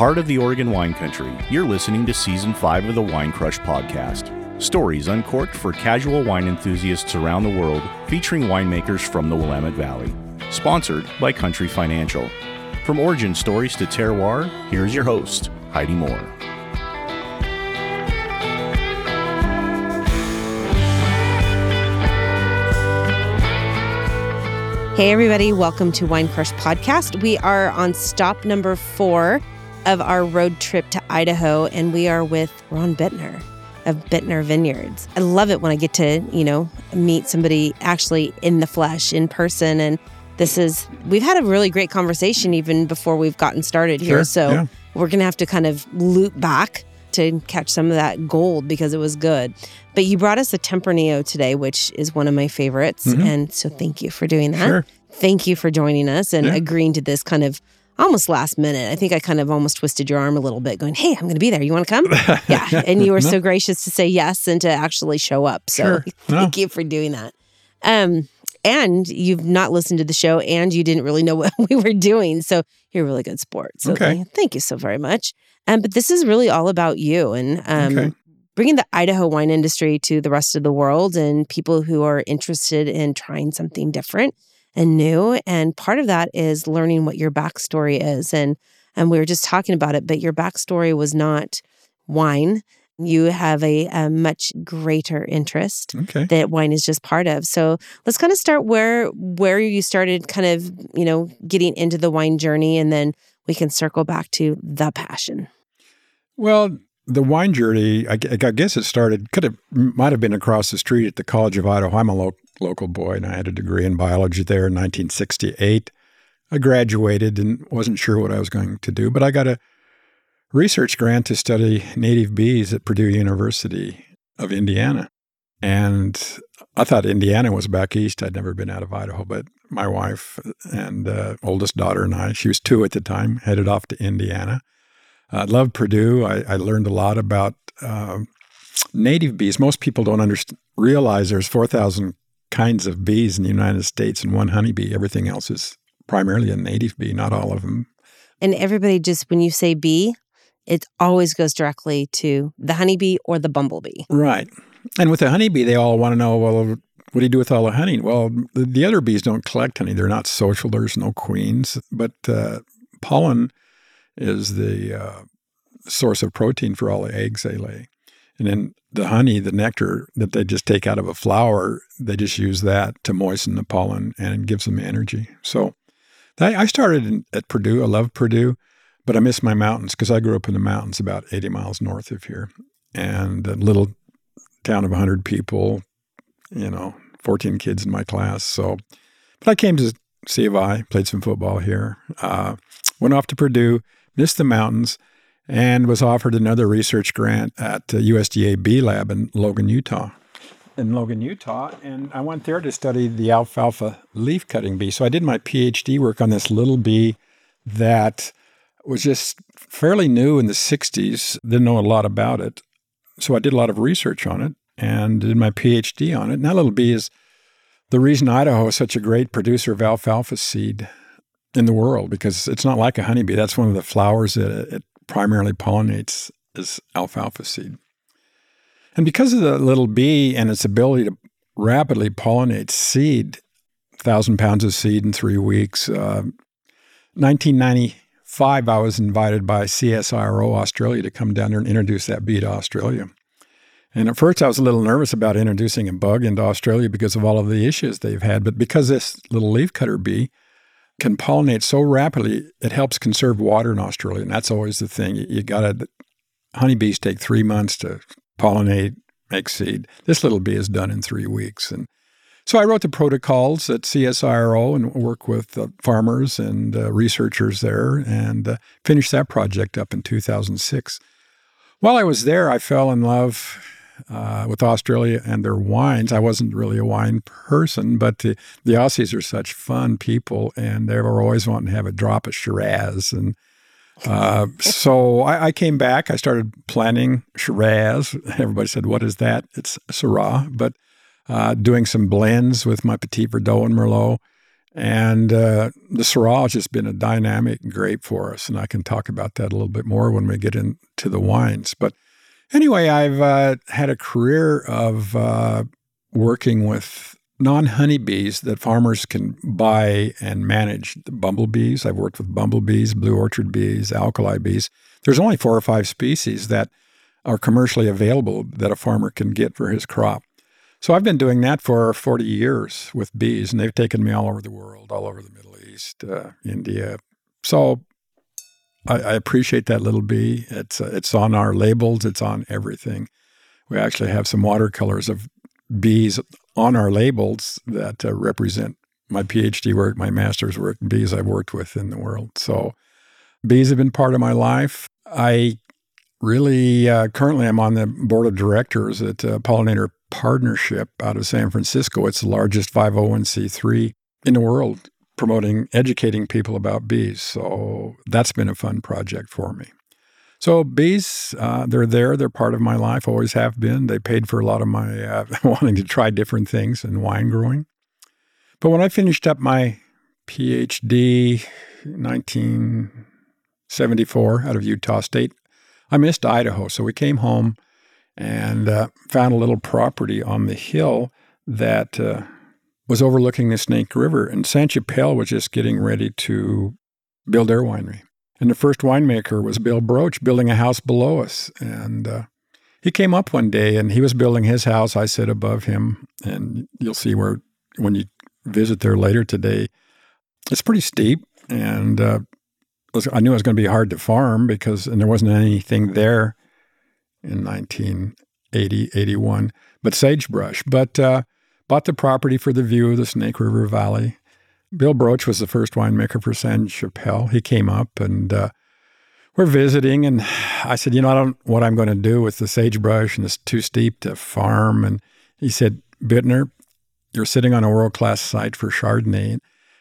heart of the Oregon wine country, you're listening to Season 5 of the Wine Crush podcast. Stories uncorked for casual wine enthusiasts around the world, featuring winemakers from the Willamette Valley. Sponsored by Country Financial. From origin stories to terroir, here's your host, Heidi Moore. Hey, everybody, welcome to Wine Crush Podcast. We are on stop number four of our road trip to Idaho, and we are with Ron Bittner of Bittner Vineyards. I love it when I get to, you know, meet somebody actually in the flesh, in person. And this is, we've had a really great conversation even before we've gotten started here. Sure, so yeah. we're going to have to kind of loop back to catch some of that gold because it was good. But you brought us a Tempranillo today, which is one of my favorites. And so thank you for doing that. Mm-hmm. Sure. Thank you for joining us and Yeah. agreeing to this kind of almost last minute. I think I kind of almost twisted your arm a little bit, going, Hey, I'm going to be there. You want to come? yeah. And you were so gracious to say yes and to actually show up. So Sure. thank you for doing that. Um, and you've not listened to the show and you didn't really know what we were doing. So you're a really good sport. So Okay. thank, thank you so very much. Um, but this is really all about you and um, Okay. bringing the Idaho wine industry to the rest of the world and people who are interested in trying something different and new. And part of that is learning what your backstory is. And and we were just talking about it, but your backstory was not wine. You have a, a much greater interest Okay. that wine is just part of. So let's kind of start where where you started kind of, you know, getting into the wine journey and then we can circle back to the passion. Well, the wine journey, I, I guess it started, could have, might have been across the street at the College of Idaho. I'm a lo- local boy and I had a degree in biology there in 1968. I graduated and wasn't sure what I was going to do, but I got a research grant to study native bees at Purdue University of Indiana. And I thought Indiana was back east. I'd never been out of Idaho, but my wife and uh, oldest daughter and I, she was two at the time, headed off to Indiana. I loved Purdue. I, I learned a lot about um native bees. Most people don't realize there's 4,000 kinds of bees in the United States and one honeybee. Everything else is primarily a native bee, not all of them. And everybody just when you say bee, it always goes directly to the honeybee or the bumblebee. Right. And with the honeybee, they all want to know, well, what do you do with all the honey? Well, the, the other bees don't collect honey. They're not social. There's no queens. But uh, pollen is the uh, source of protein for all the eggs they lay. And then the honey, the nectar that they just take out of a flower, they just use that to moisten the pollen and it gives them energy. So I started at Purdue. I love Purdue, but I miss my mountains because I grew up in the mountains about 80 miles north of here. And a little town of 100 people, you know, 14 kids in my class. So, but I came to C of I, played some football here, uh, went off to Purdue, missed the mountains, and was offered another research grant at USDA Bee Lab in Logan, Utah. In Logan, Utah, and I went there to study the alfalfa leaf cutting bee. So I did my PhD work on this little bee that was just fairly new in the 60s, didn't know a lot about it. So I did a lot of research on it and did my PhD on it. And that little bee is the reason Idaho is such a great producer of alfalfa seed in the world because it's not like a honeybee. That's one of the flowers that it primarily pollinates is alfalfa seed. And because of the little bee and its ability to rapidly pollinate seed, thousand pounds of seed in three weeks, uh, 1995, I was invited by CSIRO Australia to come down there and introduce that bee to Australia. And at first, I was a little nervous about introducing a bug into Australia because of all of the issues they've had. But because this little leafcutter bee can pollinate so rapidly, it helps conserve water in Australia. And that's always the thing. You, you got to, honeybees take three months to pollinate, make seed. This little bee is done in three weeks. And so I wrote the protocols at CSIRO and worked with uh, farmers and uh, researchers there and uh, finished that project up in 2006. While I was there, I fell in love uh, with Australia and their wines. I wasn't really a wine person, but the, the Aussies are such fun people, and they were always wanting to have a drop of Shiraz. And uh, so I, I came back. I started planning Shiraz. Everybody said, "What is that?" It's Syrah, but uh, doing some blends with my Petit Verdot and Merlot, And uh, the Syrah has just been a dynamic grape for us. And I can talk about that a little bit more when we get into the wines. But anyway, I've uh, had a career of uh, working with non honeybees that farmers can buy and manage. The bumblebees, I've worked with bumblebees, blue orchard bees, alkali bees. There's only four or five species that are commercially available that a farmer can get for his crop. So I've been doing that for 40 years with bees, and they've taken me all over the world, all over the Middle East, uh, India. So I, I, appreciate that little bee. It's uh, it's on our labels. It's on everything. We actually have some watercolors of bees on our labels that uh, represent my PhD work, my master's work, bees I've worked with in the world. So bees have been part of my life. I really uh, currently I'm on the board of directors at uh, Pollinator Partnership out of San Francisco. It's the largest 501c3 in the world promoting educating people about bees. So that's been a fun project for me. So bees, uh, they're there. They're part of my life. Always have been. They paid for a lot of my uh, wanting to try different things and wine growing. But when I finished up my PhD, 1974, out of Utah State, I missed Idaho. So we came home and uh, found a little property on the hill that uh, was overlooking the Snake River. And Saint Chapelle was just getting ready to build their winery. And the first winemaker was Bill Broich building a house below us. And uh, he came up one day and he was building his house. I sat above him. And you'll see where, when you visit there later today, it's pretty steep. And uh, I knew it was going to be hard to farm because, and there wasn't anything there in 1980, 81, but sagebrush. But uh, bought the property for the view of the Snake River Valley Bill Broich was the first winemaker for Saint Chapelle. He came up and uh, we're visiting, and I said, you know, I don't know what I'm going to do with the sagebrush, and it's too steep to farm. And he said, Bittner, you're sitting on a world class site for Chardonnay.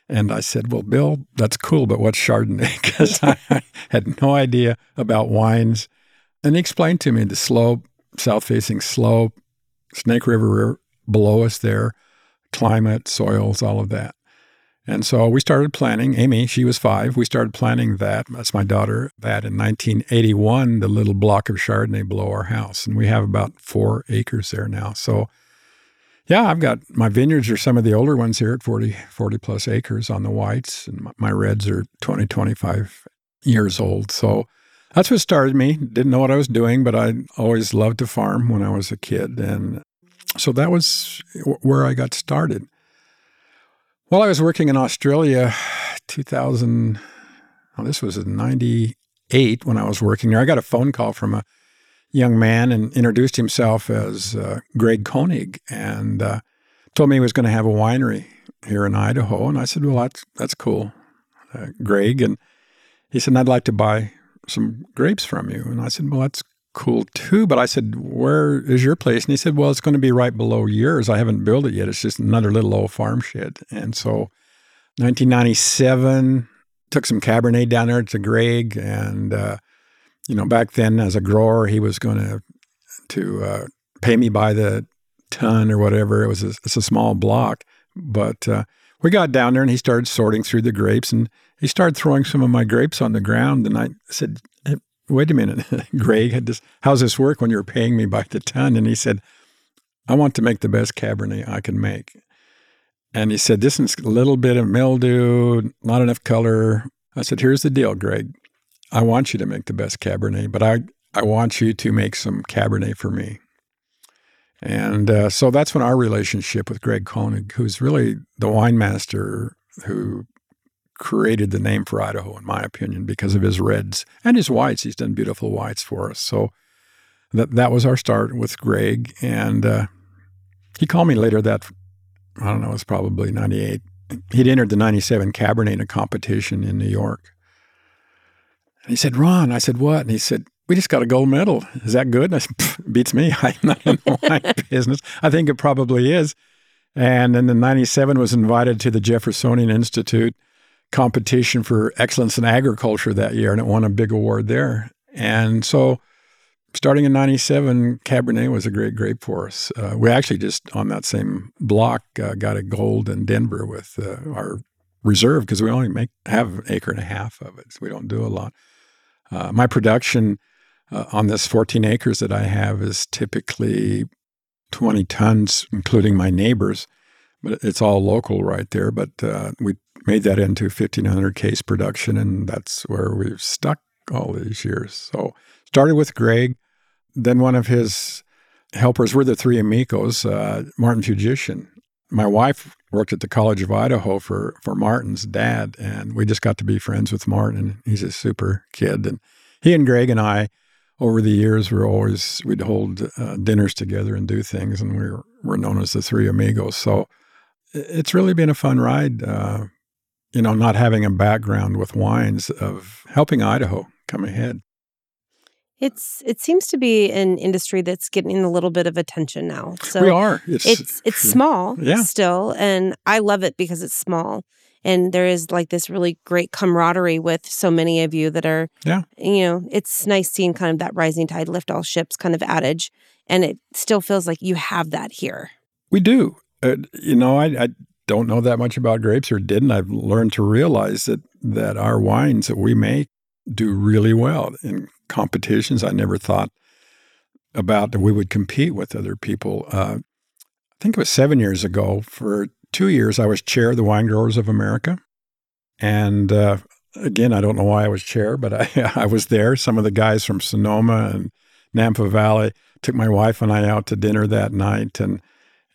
And I said, Well, Bill, that's cool, but what's Chardonnay? Because I had no idea about wines. And he explained to me the slope, south facing slope, Snake River below us there, climate, soils, all of that. And so we started planning. Amy, she was five. We started planning that. That's my daughter. That in 1981, the little block of Chardonnay below our house. And we have about four acres there now. So, yeah, I've got my vineyards are some of the older ones here at 40, 40 plus acres on the whites. And my reds are 20, 25 years old. So that's what started me. Didn't know what I was doing, but I always loved to farm when I was a kid. And so that was where I got started. While I was working in Australia, 2000, well, this was in 98 when I was working there, I got a phone call from a young man and introduced himself as uh, Greg Koenig and uh, told me he was going to have a winery here in Idaho. And I said, well, that's, that's cool, uh, Greg. And he said, I'd like to buy some grapes from you. And I said, well, that's cool too. But I said, Where is your place? And he said, Well, it's going to be right below yours. I haven't built it yet. It's just another little old farm shed. And so 1997, took some Cabernet down there to Greg. And, uh, you know, back then as a grower, he was going to to uh, pay me by the ton or whatever. It was a, it's a small block. But uh, we got down there and he started sorting through the grapes and he started throwing some of my grapes on the ground. And I said, wait a minute, Greg, this, how's this work when you're paying me by the ton? And he said, I want to make the best Cabernet I can make. And he said, this is a little bit of mildew, not enough color. I said, here's the deal, Greg. I want you to make the best Cabernet, but I, I want you to make some Cabernet for me. And uh, so that's when our relationship with Greg Koenig, who's really the wine master who created the name for Idaho, in my opinion, because of his reds and his whites. He's done beautiful whites for us. So that that was our start with Greg, and uh, he called me later. That I don't know, it was probably '98. He'd entered the '97 Cabernet in a competition in New York, and he said, "Ron," I said, "What?" And he said, "We just got a gold medal. Is that good?" And I said, "Beats me. I'm not in the wine business. I think it probably is." And then the '97 was invited to the Jeffersonian Institute competition for excellence in agriculture that year, and it won a big award there. And so, starting in '97, Cabernet was a great grape for us. Uh, we actually just on that same block uh, got a gold in Denver with uh, our reserve because we only make have an acre and a half of it. So we don't do a lot. Uh, my production uh, on this 14 acres that I have is typically 20 tons, including my neighbors. But it's all local right there. But uh, we made that into 1500 case production, and that's where we've stuck all these years. So started with Greg, then one of his helpers were the three amigos, uh, Martin Fujishin. My wife worked at the College of Idaho for for Martin's dad, and we just got to be friends with Martin. He's a super kid, and he and Greg and I, over the years, were always we'd hold uh, dinners together and do things, and we were, were known as the Three Amigos. So it's really been a fun ride. Uh, you know, not having a background with wines of helping Idaho come ahead. It's it seems to be an industry that's getting a little bit of attention now. So we are. It's it's, it's small yeah. still, and I love it because it's small. And there is like this really great camaraderie with so many of you that are, yeah. You know, it's nice seeing kind of that rising tide lift all ships kind of adage, and it still feels like you have that here. We do. Uh, you know, I, I don't know that much about grapes or didn't. I've learned to realize that that our wines that we make do really well in competitions. I never thought about that we would compete with other people. Uh, I think it was seven years ago. For two years, I was chair of the Wine Growers of America. And uh, again, I don't know why I was chair, but I, I was there. Some of the guys from Sonoma and Napa Valley took my wife and I out to dinner that night. And,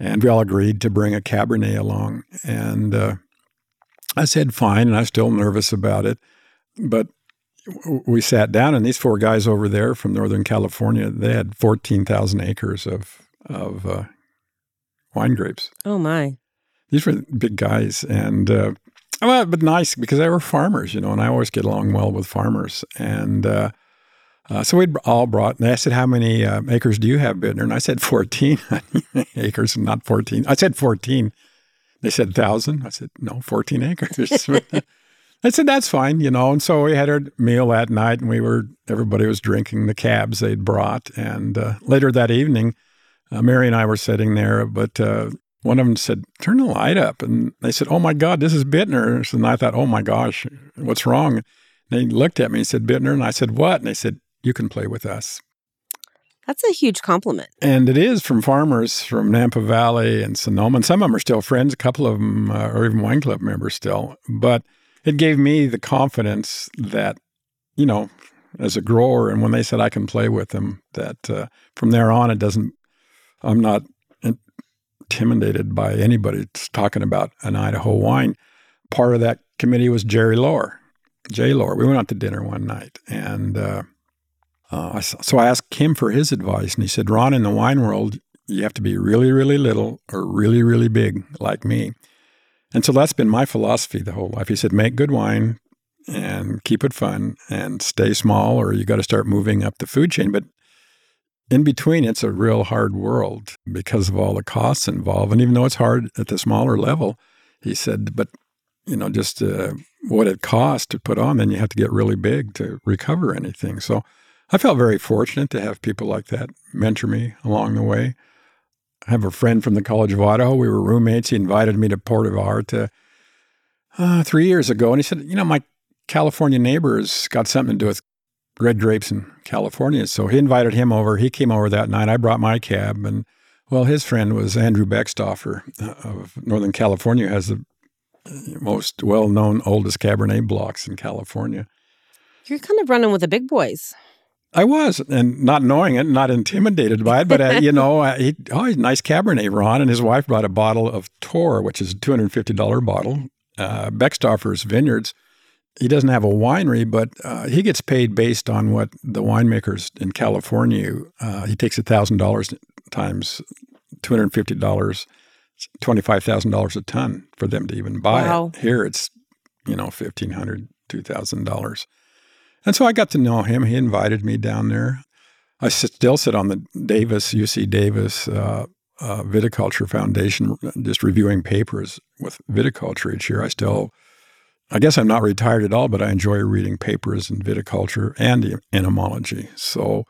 and we all agreed to bring a Cabernet along. And uh, I said, fine. And I was still nervous about it. But we sat down, and these four guys over there from Northern California, they had 14,000 acres of, of uh, wine grapes. Oh, my. These were big guys. And, uh, well, but nice because they were farmers, you know, and I always get along well with farmers. And uh, so we'd all brought, and I said, How many uh, acres do you have, Bittner? And I said, 14 acres, not 14. I said 14. They said 1,000. I said, No, 14 acres. I said, that's fine, you know. And so we had our meal that night and we were, everybody was drinking the cabs they'd brought. And uh, later that evening, uh, Mary and I were sitting there, but uh, one of them said, turn the light up. And they said, oh my God, this is Bittner. And I thought, oh my gosh, what's wrong? And they looked at me and said, Bittner. And I said, what? And they said, you can play with us. That's a huge compliment. And it is from farmers from Napa Valley and Sonoma. And some of them are still friends. A couple of them uh, are even wine club members still. But it gave me the confidence that, you know, as a grower, and when they said I can play with them, that uh, from there on, it doesn't, I'm not intimidated by anybody talking about an Idaho wine. Part of that committee was Jerry Lohr, Jay Lohr. We went out to dinner one night, and uh, uh, so I asked him for his advice, and he said, Ron, in the wine world, you have to be really, really little or really, really big, like me. And so that's been my philosophy the whole life. He said, make good wine and keep it fun and stay small, or you got to start moving up the food chain. But in between, it's a real hard world because of all the costs involved. And even though it's hard at the smaller level, he said, but you know, just uh, what it costs to put on, then you have to get really big to recover anything. So I felt very fortunate to have people like that mentor me along the way. I have a friend from the College of Idaho. We were roommates. He invited me to Port of Arta uh, three years ago. And he said, You know, my California neighbors got something to do with red grapes in California. So he invited him over. He came over that night. I brought my cab. And well, his friend was Andrew Beckstoffer uh, of Northern California, has the most well known, oldest Cabernet blocks in California. You're kind of running with the big boys. I was, and not knowing it, not intimidated by it, but uh, you know, uh, he, oh, he's nice Cabernet, Ron, and his wife brought a bottle of Tor, which is a two hundred fifty dollar bottle. Uh, Beckstoffer's Vineyards. He doesn't have a winery, but uh, he gets paid based on what the winemakers in California. Uh, he takes thousand dollars times two hundred fifty dollars, twenty five thousand dollars a ton for them to even buy wow. it. Here, it's you know fifteen hundred, two thousand dollars. And so I got to know him. He invited me down there. I still sit on the Davis, UC Davis uh, uh, Viticulture Foundation, just reviewing papers with viticulture each year. I still, I guess I'm not retired at all, but I enjoy reading papers in viticulture and entomology. So,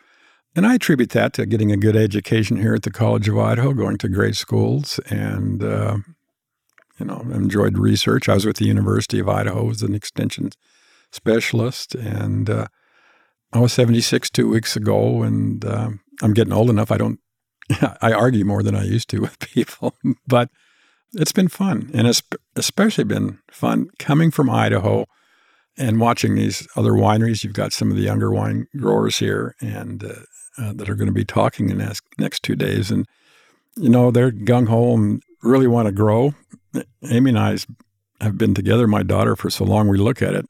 and I attribute that to getting a good education here at the College of Idaho, going to great schools, and uh, you know, enjoyed research. I was with the University of Idaho as an extension specialist, and uh, I was 76 two weeks ago, and uh, I'm getting old enough. I don't, I argue more than I used to with people, but it's been fun, and it's especially been fun coming from Idaho and watching these other wineries. You've got some of the younger wine growers here, and uh, uh, that are going to be talking in the next, next two days, and you know they're gung ho and really want to grow. Amy and I have been together, my daughter, for so long. We look at it,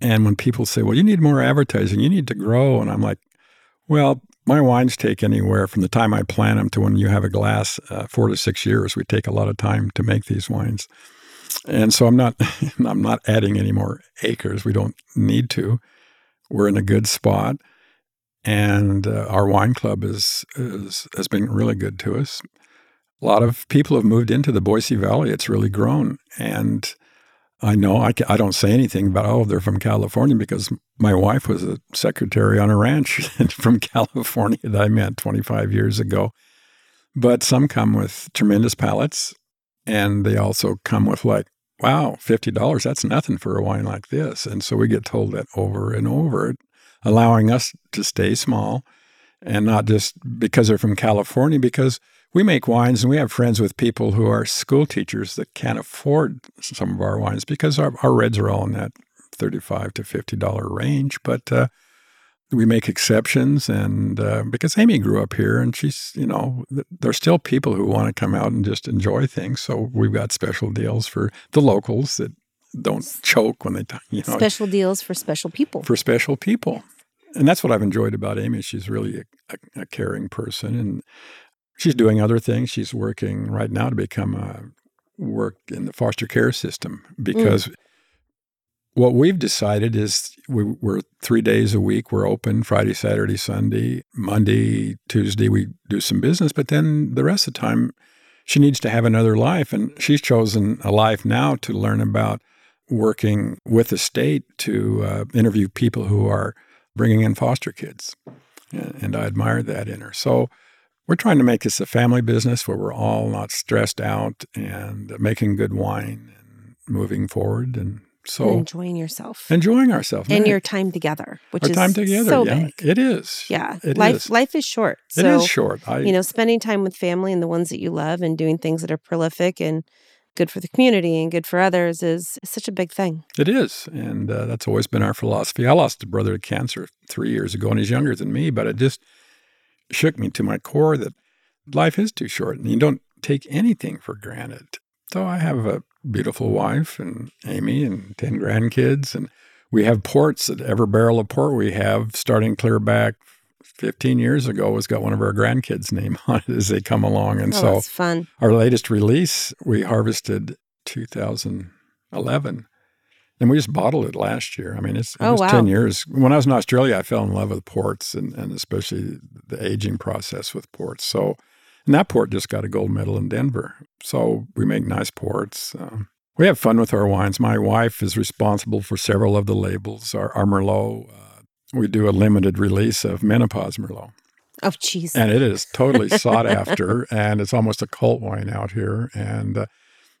and when people say, "Well, you need more advertising, you need to grow," and I'm like, "Well." My wines take anywhere from the time I plant them to when you have a glass, uh, four to six years. We take a lot of time to make these wines and so I'm not I'm not adding any more acres. We don't need to. We're in a good spot, and uh, our wine club is, is has been really good to us. A lot of people have moved into the Boise Valley. It's really grown, and I know I, I don't say anything about oh they're from California because my wife was a secretary on a ranch from California that I met 25 years ago. But some come with tremendous palates and they also come with like, wow, $50, that's nothing for a wine like this. And so we get told that over and over, allowing us to stay small and not just because they're from California, because we make wines and we have friends with people who are school teachers that can't afford some of our wines because our, our reds are all in that 35 to $50 range. But uh, we make exceptions and uh, because amy grew up here and she's you know there's still people who want to come out and just enjoy things. So we've got special deals for the locals that don't choke when they you know special deals for special people. for special people. And that's what i've enjoyed about amy. She's really a, a, a caring person and she's doing other things she's working right now to become a work in the foster care system because mm what we've decided is we, are three days a week. We're open Friday, Saturday, Sunday, Monday, Tuesday. We do some business, but then the rest of the time, she needs to have another life, and she's chosen a life now to learn about working with the state to uh, interview people who are bringing in foster kids, and I admire that in her. So. We're trying to make this a family business where we're all not stressed out and making good wine and moving forward. And so and enjoying yourself, enjoying ourselves, and your time together, which Our is time together. So yeah, big. it is. Yeah, it life is. life is short. So, it is short. I, you know, spending time with family and the ones that you love, and doing things that are prolific and good for the community and good for others is, is such a big thing. It is, and uh, that's always been our philosophy. I lost a brother to cancer three years ago, and he's younger than me, but it just shook me to my core that life is too short, and you don't take anything for granted. So I have a beautiful wife and Amy and 10 grandkids. And we have ports at every barrel of port we have, starting clear back 15 years ago, has got one of our grandkids' name on it as they come along. And oh, so fun. our latest release, we harvested 2011. And we just bottled it last year. I mean, it's, it oh, was wow. 10 years. When I was in Australia, I fell in love with ports and, and especially the aging process with ports. So and that port just got a gold medal in Denver. So we make nice ports. Um, we have fun with our wines. My wife is responsible for several of the labels. Our, our Merlot, uh, we do a limited release of Menopause Merlot. Oh, jeez. And it is totally sought after, and it's almost a cult wine out here. And uh,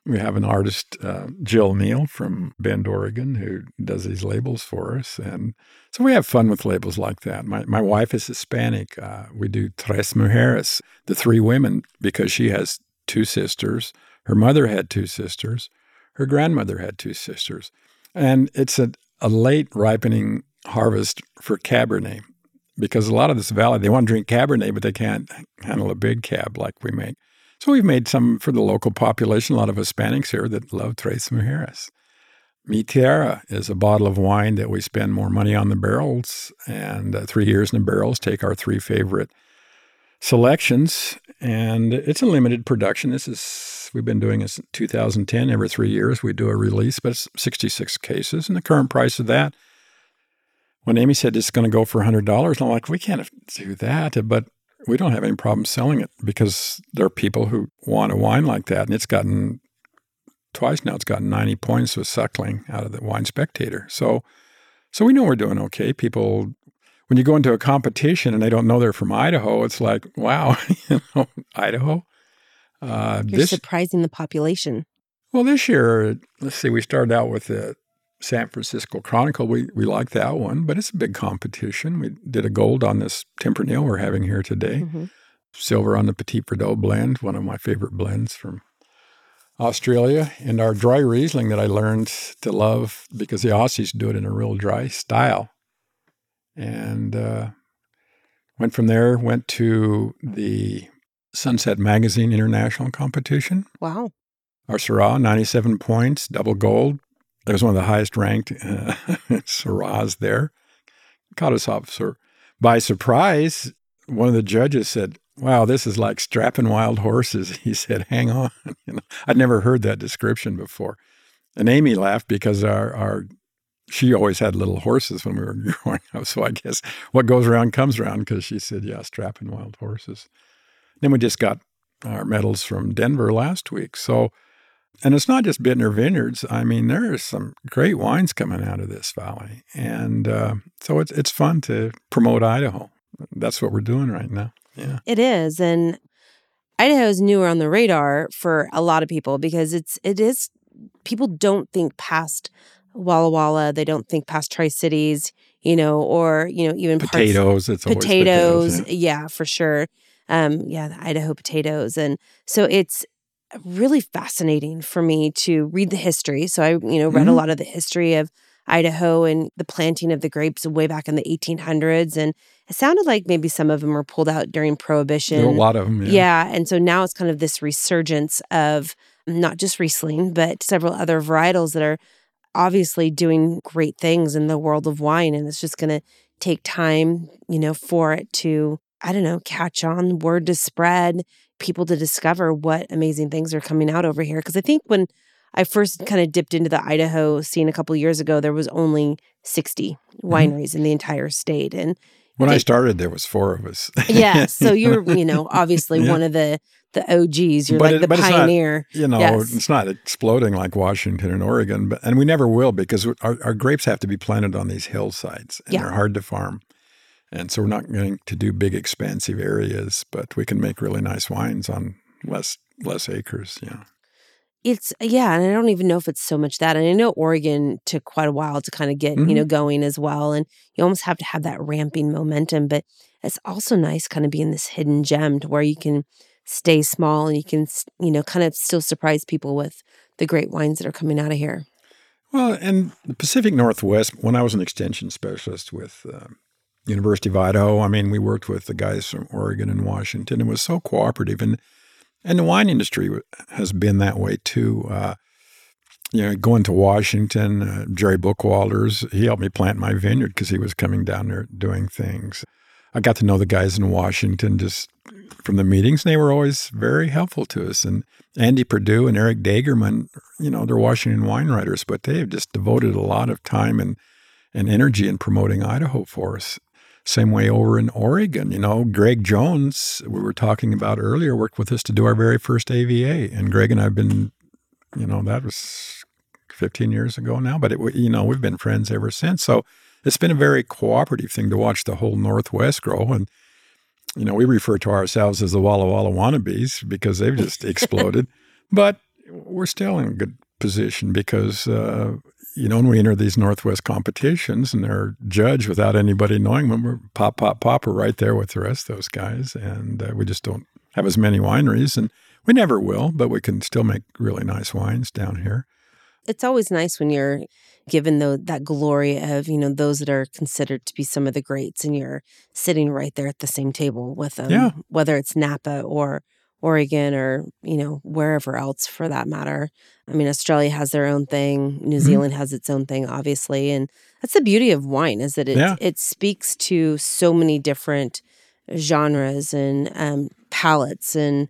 we have an artist, uh, Jill Neal from Bend, Oregon, who does these labels for us. And so we have fun with labels like that. My, my wife is Hispanic. Uh, we do Tres Mujeres, the three women, because she has two sisters. Her mother had two sisters. Her grandmother had two sisters. And it's a, a late ripening harvest for Cabernet because a lot of this valley, they want to drink Cabernet, but they can't handle a big cab like we make. So we've made some for the local population, a lot of Hispanics here that love Tres Mujeres. Mi Tierra is a bottle of wine that we spend more money on the barrels and uh, three years in the barrels, take our three favorite selections. And it's a limited production. This is, we've been doing this in 2010. Every three years we do a release, but it's 66 cases. And the current price of that, when Amy said it's going to go for $100, I'm like, we can't do that. But we don't have any problem selling it because there are people who want a wine like that. And it's gotten twice now, it's gotten 90 points with Suckling out of the Wine Spectator. So, so we know we're doing okay. People, when you go into a competition and they don't know they're from Idaho, it's like, wow, you know, Idaho. Uh, You're this, surprising the population. Well, this year, let's see, we started out with the San Francisco Chronicle. We we like that one, but it's a big competition. We did a gold on this Tempranillo we're having here today, Mm-hmm. silver on the Petit Verdot blend, one of my favorite blends from Australia, and our dry Riesling that I learned to love because the Aussies do it in a real dry style. And uh, went from there, went to the Sunset Magazine International Competition. Wow. Our Syrah, 97 points, double gold. It was one of the highest ranked uh, Syrahs there. Caught us off sur- by surprise. One of the judges said, Wow, this is like strapping wild horses. He said, Hang on. You know, I'd never heard that description before. And Amy laughed because our, our she always had little horses when we were growing up. So I guess what goes around comes around because she said, Yeah, strapping wild horses. Then we just got our medals from Denver last week. So and it's not just Bittner Vineyards. I mean, there are some great wines coming out of this valley, and uh, so it's it's fun to promote Idaho. That's what we're doing right now. Yeah, It is. And Idaho is newer on the radar for a lot of people because it's it is people don't think past Walla Walla, they don't think past Tri Cities, you know, or you know, even parts- potatoes. It's always potatoes, potatoes. yeah. for sure. Um, yeah, the Idaho potatoes, and so it's really fascinating for me to read the history. So I, you know, read a Mhm. lot of the history of Idaho and the planting of the grapes way back in the 1800s, and it sounded like maybe some of them were pulled out during Prohibition. A lot of them. Yeah. And so now it's kind of this resurgence of not just Riesling, but several other varietals that are obviously doing great things in the world of wine. And it's just going to take time, you know, for it to, I don't know, catch on, word to spread, people to discover what amazing things are coming out over here. Because I think when I first kind of dipped into the Idaho scene a couple years ago, there was only 60 mm-hmm. wineries in the entire state. And When I started, there was four of us. yeah, so you're, you know, obviously Yeah. one of the the OGs. You're But like it- the it's not- pioneer. you know, Yes. it's not exploding like Washington and Oregon, but and we never will because our, our grapes have to be planted on these hillsides and Yeah. they're hard to farm. And so we're not going to do big expansive areas, but we can make really nice wines on less less acres. Yeah. It's yeah, and I don't even know if it's so much that. And I know Oregon took quite a while to kind of get, you Mhm. know, going as well. And you almost have to have that ramping momentum. But it's also nice kind of being this hidden gem to where you can stay small and you can, you know, kind of still surprise people with the great wines that are coming out of here. Well, and the Pacific Northwest, when I was an extension specialist with uh, University of Idaho, I mean, we worked with the guys from Oregon and Washington. It was so cooperative, and and the wine industry has been that way too. Uh, you know, going to Washington, uh, Jerry Bookwalters, he helped me plant my vineyard because he was coming down there doing things. I got to know the guys in Washington just from the meetings, and they were always very helpful to us. And Andy Perdue and Eric Degerman, you know, they're Washington wine writers, but they have just devoted a lot of time and, and energy in promoting Idaho for us. Same way over in Oregon, you know, Greg Jones, we were talking about earlier, worked with us to do our very first AVA. And Greg and I have been, you know, that was 15 years ago now, but it, you know, we've been friends ever since. So it's been a very cooperative thing to watch the whole Northwest grow. And, you know, we refer to ourselves as the Walla Walla wannabes because they've just exploded. But we're still in a good position because, uh, you know, when we enter these Northwest competitions and they're judged without anybody knowing when we're pop, pop, pop, we're right there with the rest of those guys. And uh, we just don't have as many wineries. And we never will, but we can still make really nice wines down here. It's always nice when you're given the, that glory of, you know, those that are considered to be some of the greats and you're sitting right there at the same table with them, Yeah. whether it's Napa or Oregon or, you know, wherever else for that matter. I mean, Australia has their own thing, New Mhm. Zealand has its own thing, obviously. And that's the beauty of wine is that it, Yeah. it speaks to so many different genres and um, palates and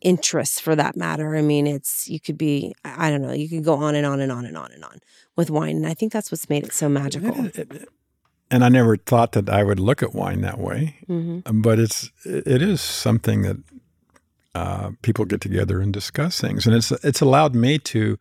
interests for that matter. I mean, it's you could be I don't know, you could go on and on and on and on and on with wine, and I think that's what's made it so magical. And I never thought that I would look at wine that way. hmm but it's it is something that uh, people get together and discuss things, and it's it's allowed me to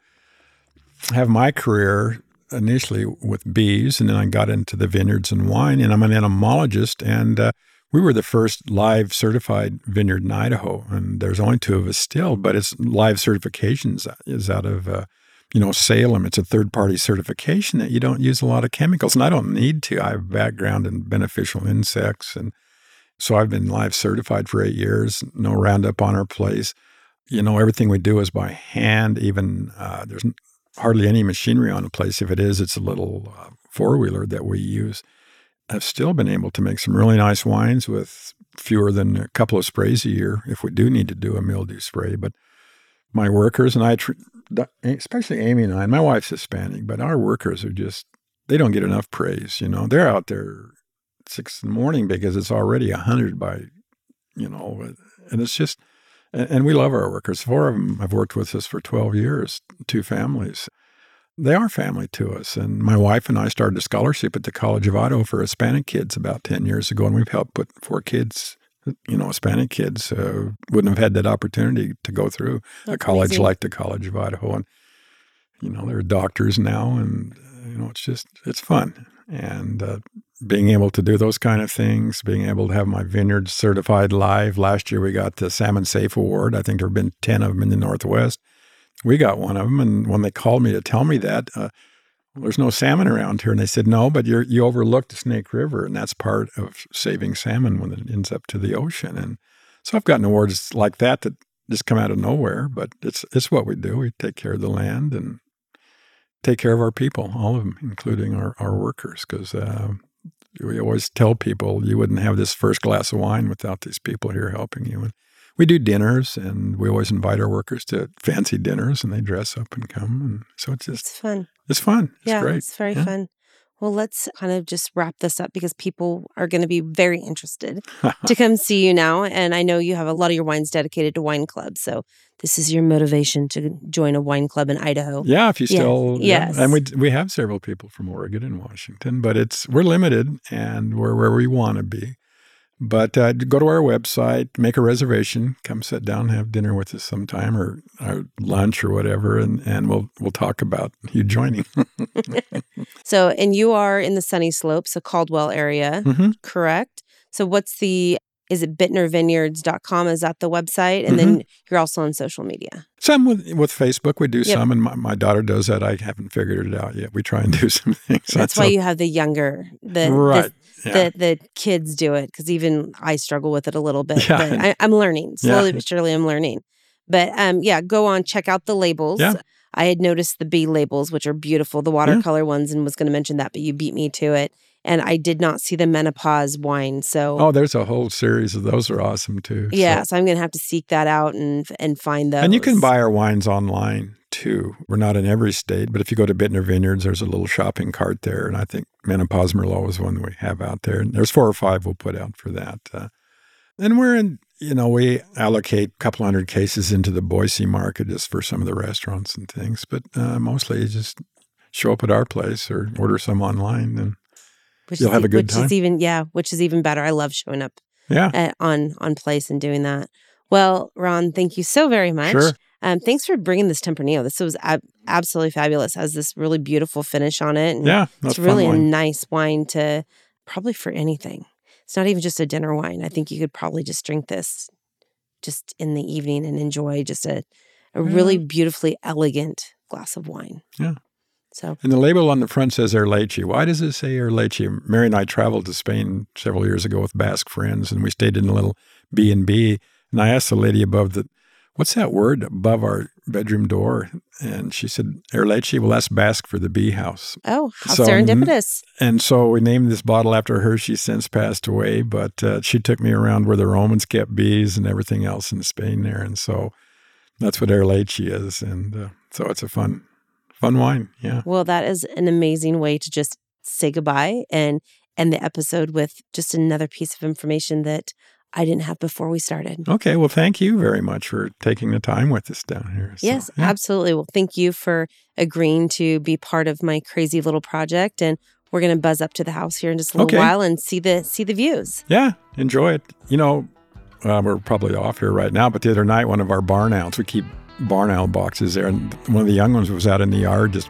have my career initially with bees, and then I got into the vineyards and wine, and I'm an entomologist, and uh, we were the first live certified vineyard in Idaho, and there's only two of us still. But it's live certifications is out of uh, you know Salem. It's a third party certification that you don't use a lot of chemicals, and I don't need to. I have background in beneficial insects, and so I've been live certified for eight years. No Roundup on our place. You know everything we do is by hand. Even uh, there's hardly any machinery on the place. If it is, it's a little uh, four wheeler that we use. I've still been able to make some really nice wines with fewer than a couple of sprays a year if we do need to do a mildew spray. But my workers and I, especially Amy and I, and my wife's Hispanic, but our workers are just, they don't get enough praise. You know, they're out there six in the morning because it's already a 100 by, you know, and it's just, and we love our workers. Four of them have worked with us for 12 years, two families they are family to us. And my wife and I started a scholarship at the College of Idaho for Hispanic kids about 10 years ago, and we've helped put four kids, you know, Hispanic kids uh, wouldn't have had that opportunity to go through That's a college amazing. like the College of Idaho. And, you know, they're doctors now, and, you know, it's just, it's fun. And uh, being able to do those kind of things, being able to have my vineyard certified live. Last year we got the Salmon Safe Award. I think there have been 10 of them in the Northwest we got one of them. And when they called me to tell me that, uh, there's no salmon around here. And they said, no, but you you overlooked Snake River, and that's part of saving salmon when it ends up to the ocean. And so I've gotten awards like that that just come out of nowhere, but it's it's what we do. We take care of the land and take care of our people, all of them, including our, our workers, because uh, we always tell people you wouldn't have this first glass of wine without these people here helping you. And we do dinners and we always invite our workers to fancy dinners and they dress up and come. And so it's just it's fun. It's fun. It's yeah, great. It's very yeah. fun. Well, let's kind of just wrap this up because people are going to be very interested to come see you now. And I know you have a lot of your wines dedicated to wine clubs. So this is your motivation to join a wine club in Idaho. Yeah, if you still, yes. Yeah. And we, we have several people from Oregon and Washington, but it's, we're limited and we're where we want to be. But uh, go to our website, make a reservation, come sit down, have dinner with us sometime, or, or lunch or whatever, and, and we'll we'll talk about you joining. so, and you are in the Sunny Slopes, a Caldwell area, mm-hmm. correct? So, what's the is it bittnervineyards.com is that the website and mm-hmm. then you're also on social media some with, with facebook we do yep. some and my, my, daughter does that i haven't figured it out yet we try and do some things that's, that's why you have the younger the right the, yeah. the, the kids do it because even i struggle with it a little bit yeah. but I, am learning slowly yeah. but surely i'm learning but um yeah go on check out the labels yeah. i had noticed the b labels which are beautiful the watercolor ones and was going to mention that but you beat me to it and I did not see the menopause wine. So oh, there's a whole series of those are awesome too. Yeah, so, so I'm gonna have to seek that out and and find those. And you can buy our wines online too. We're not in every state, but if you go to Bittner Vineyards, there's a little shopping cart there, and I think Menopause Merlot is one that we have out there. And there's four or five we'll put out for that. Uh, and we're in, you know, we allocate a couple hundred cases into the Boise market just for some of the restaurants and things, but uh, mostly just show up at our place or order some online and which You'll is, have a good which time. is even yeah, which is even better. I love showing up yeah at, on on place and doing that. Well, Ron, thank you so very much. Sure. Um, thanks for bringing this Tempranillo. This was ab- absolutely fabulous. Has this really beautiful finish on it. Yeah, it's really a nice wine to probably for anything. It's not even just a dinner wine. I think you could probably just drink this just in the evening and enjoy just a a yeah. really beautifully elegant glass of wine. Yeah. So, and the label on the front says Erletxe. Why does it say Erletxe? Mary and I traveled to Spain several years ago with Basque friends, and we stayed in a little B and B. And I asked the lady above the, what's that word above our bedroom door? And she said Erletxe. Well, that's Basque for the bee house. Oh, how so, serendipitous! And so we named this bottle after her. She's since passed away, but uh, she took me around where the Romans kept bees and everything else in Spain there, and so that's what Erletxe is. And uh, so it's a fun Fun wine. Yeah. Well, that is an amazing way to just say goodbye and end the episode with just another piece of information that I didn't have before we started. Okay. Well, thank you very much for taking the time with us down here. So, yes, yeah. absolutely. Well, thank you for agreeing to be part of my crazy little project. And we're going to buzz up to the house here in just a little okay. while and see the see the views. Yeah, enjoy it. You know, uh, we're probably off here right now, but the other night, one of our barn owls, we keep barn owl boxes there. And one of the young ones was out in the yard just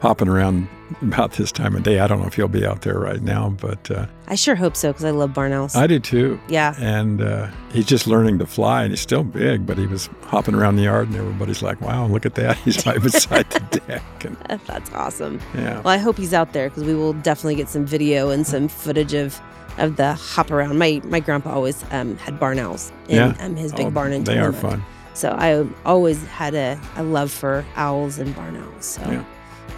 hopping around about this time of day. I don't know if he'll be out there right now, but uh, I sure hope so because I love barn owls. I do too. yeah. And uh, he's just learning to fly, and he's still big, but he was hopping around the yard, and everybody's like, "Wow, look at that! He's right beside the deck." And That's awesome. yeah, Well, I hope he's out there because we will definitely get some video and some footage of of the hop around. My my grandpa always um, had barn owls in Yeah. um, his big Oh, barn in they are fun. So I always had a, a love for owls and barn owls. So Yeah.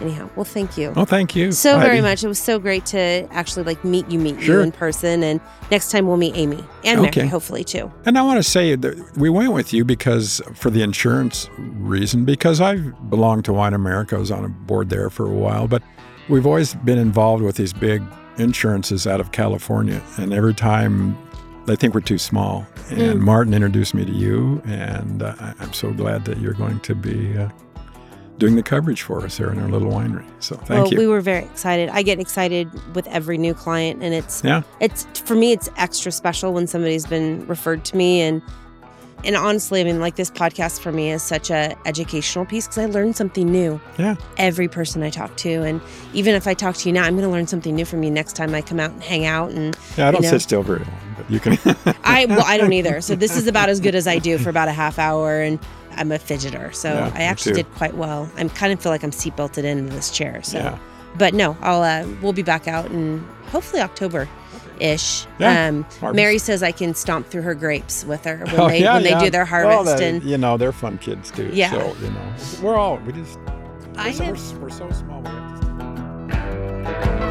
anyhow, well, thank you. Oh, thank you so very much. It was so great to actually like meet you, meet you in person, and next time we'll meet Amy and Mary, hopefully too. And I want to say that we went with you because for the insurance reason, because i've belonged to Wine America. I was on a board there for a while, but we've always been involved with these big insurances out of California. And every time they think we're too small. And Mm. Martin introduced me to you, and uh, I- I'm so glad that you're going to be uh, doing the coverage for us here in our little winery. So thank well, you. we were very excited. I get excited with every new client, and it's yeah, it's for me it's extra special when somebody's been referred to me and and honestly i mean like this podcast for me is such a educational piece because i learn something new Yeah. every person i talk to and even if i talk to you now i'm going to learn something new from you next time i come out and hang out and yeah. I don't know. sit still very long, but you can. i well i don't either so this is about as good as i do for about a half hour and i'm a fidgeter so Yeah, i actually did quite well i am kind of feel like i'm seatbelted into this chair so yeah. but no i'll uh, we'll be back out in hopefully october ish. Yeah, um, Mary says I can stomp through her grapes with her when oh, they yeah, when they yeah. do their harvest, well, they, and you know they're fun kids too. Yeah, so, you know we're all we just we're, so, we're, we're so small. We're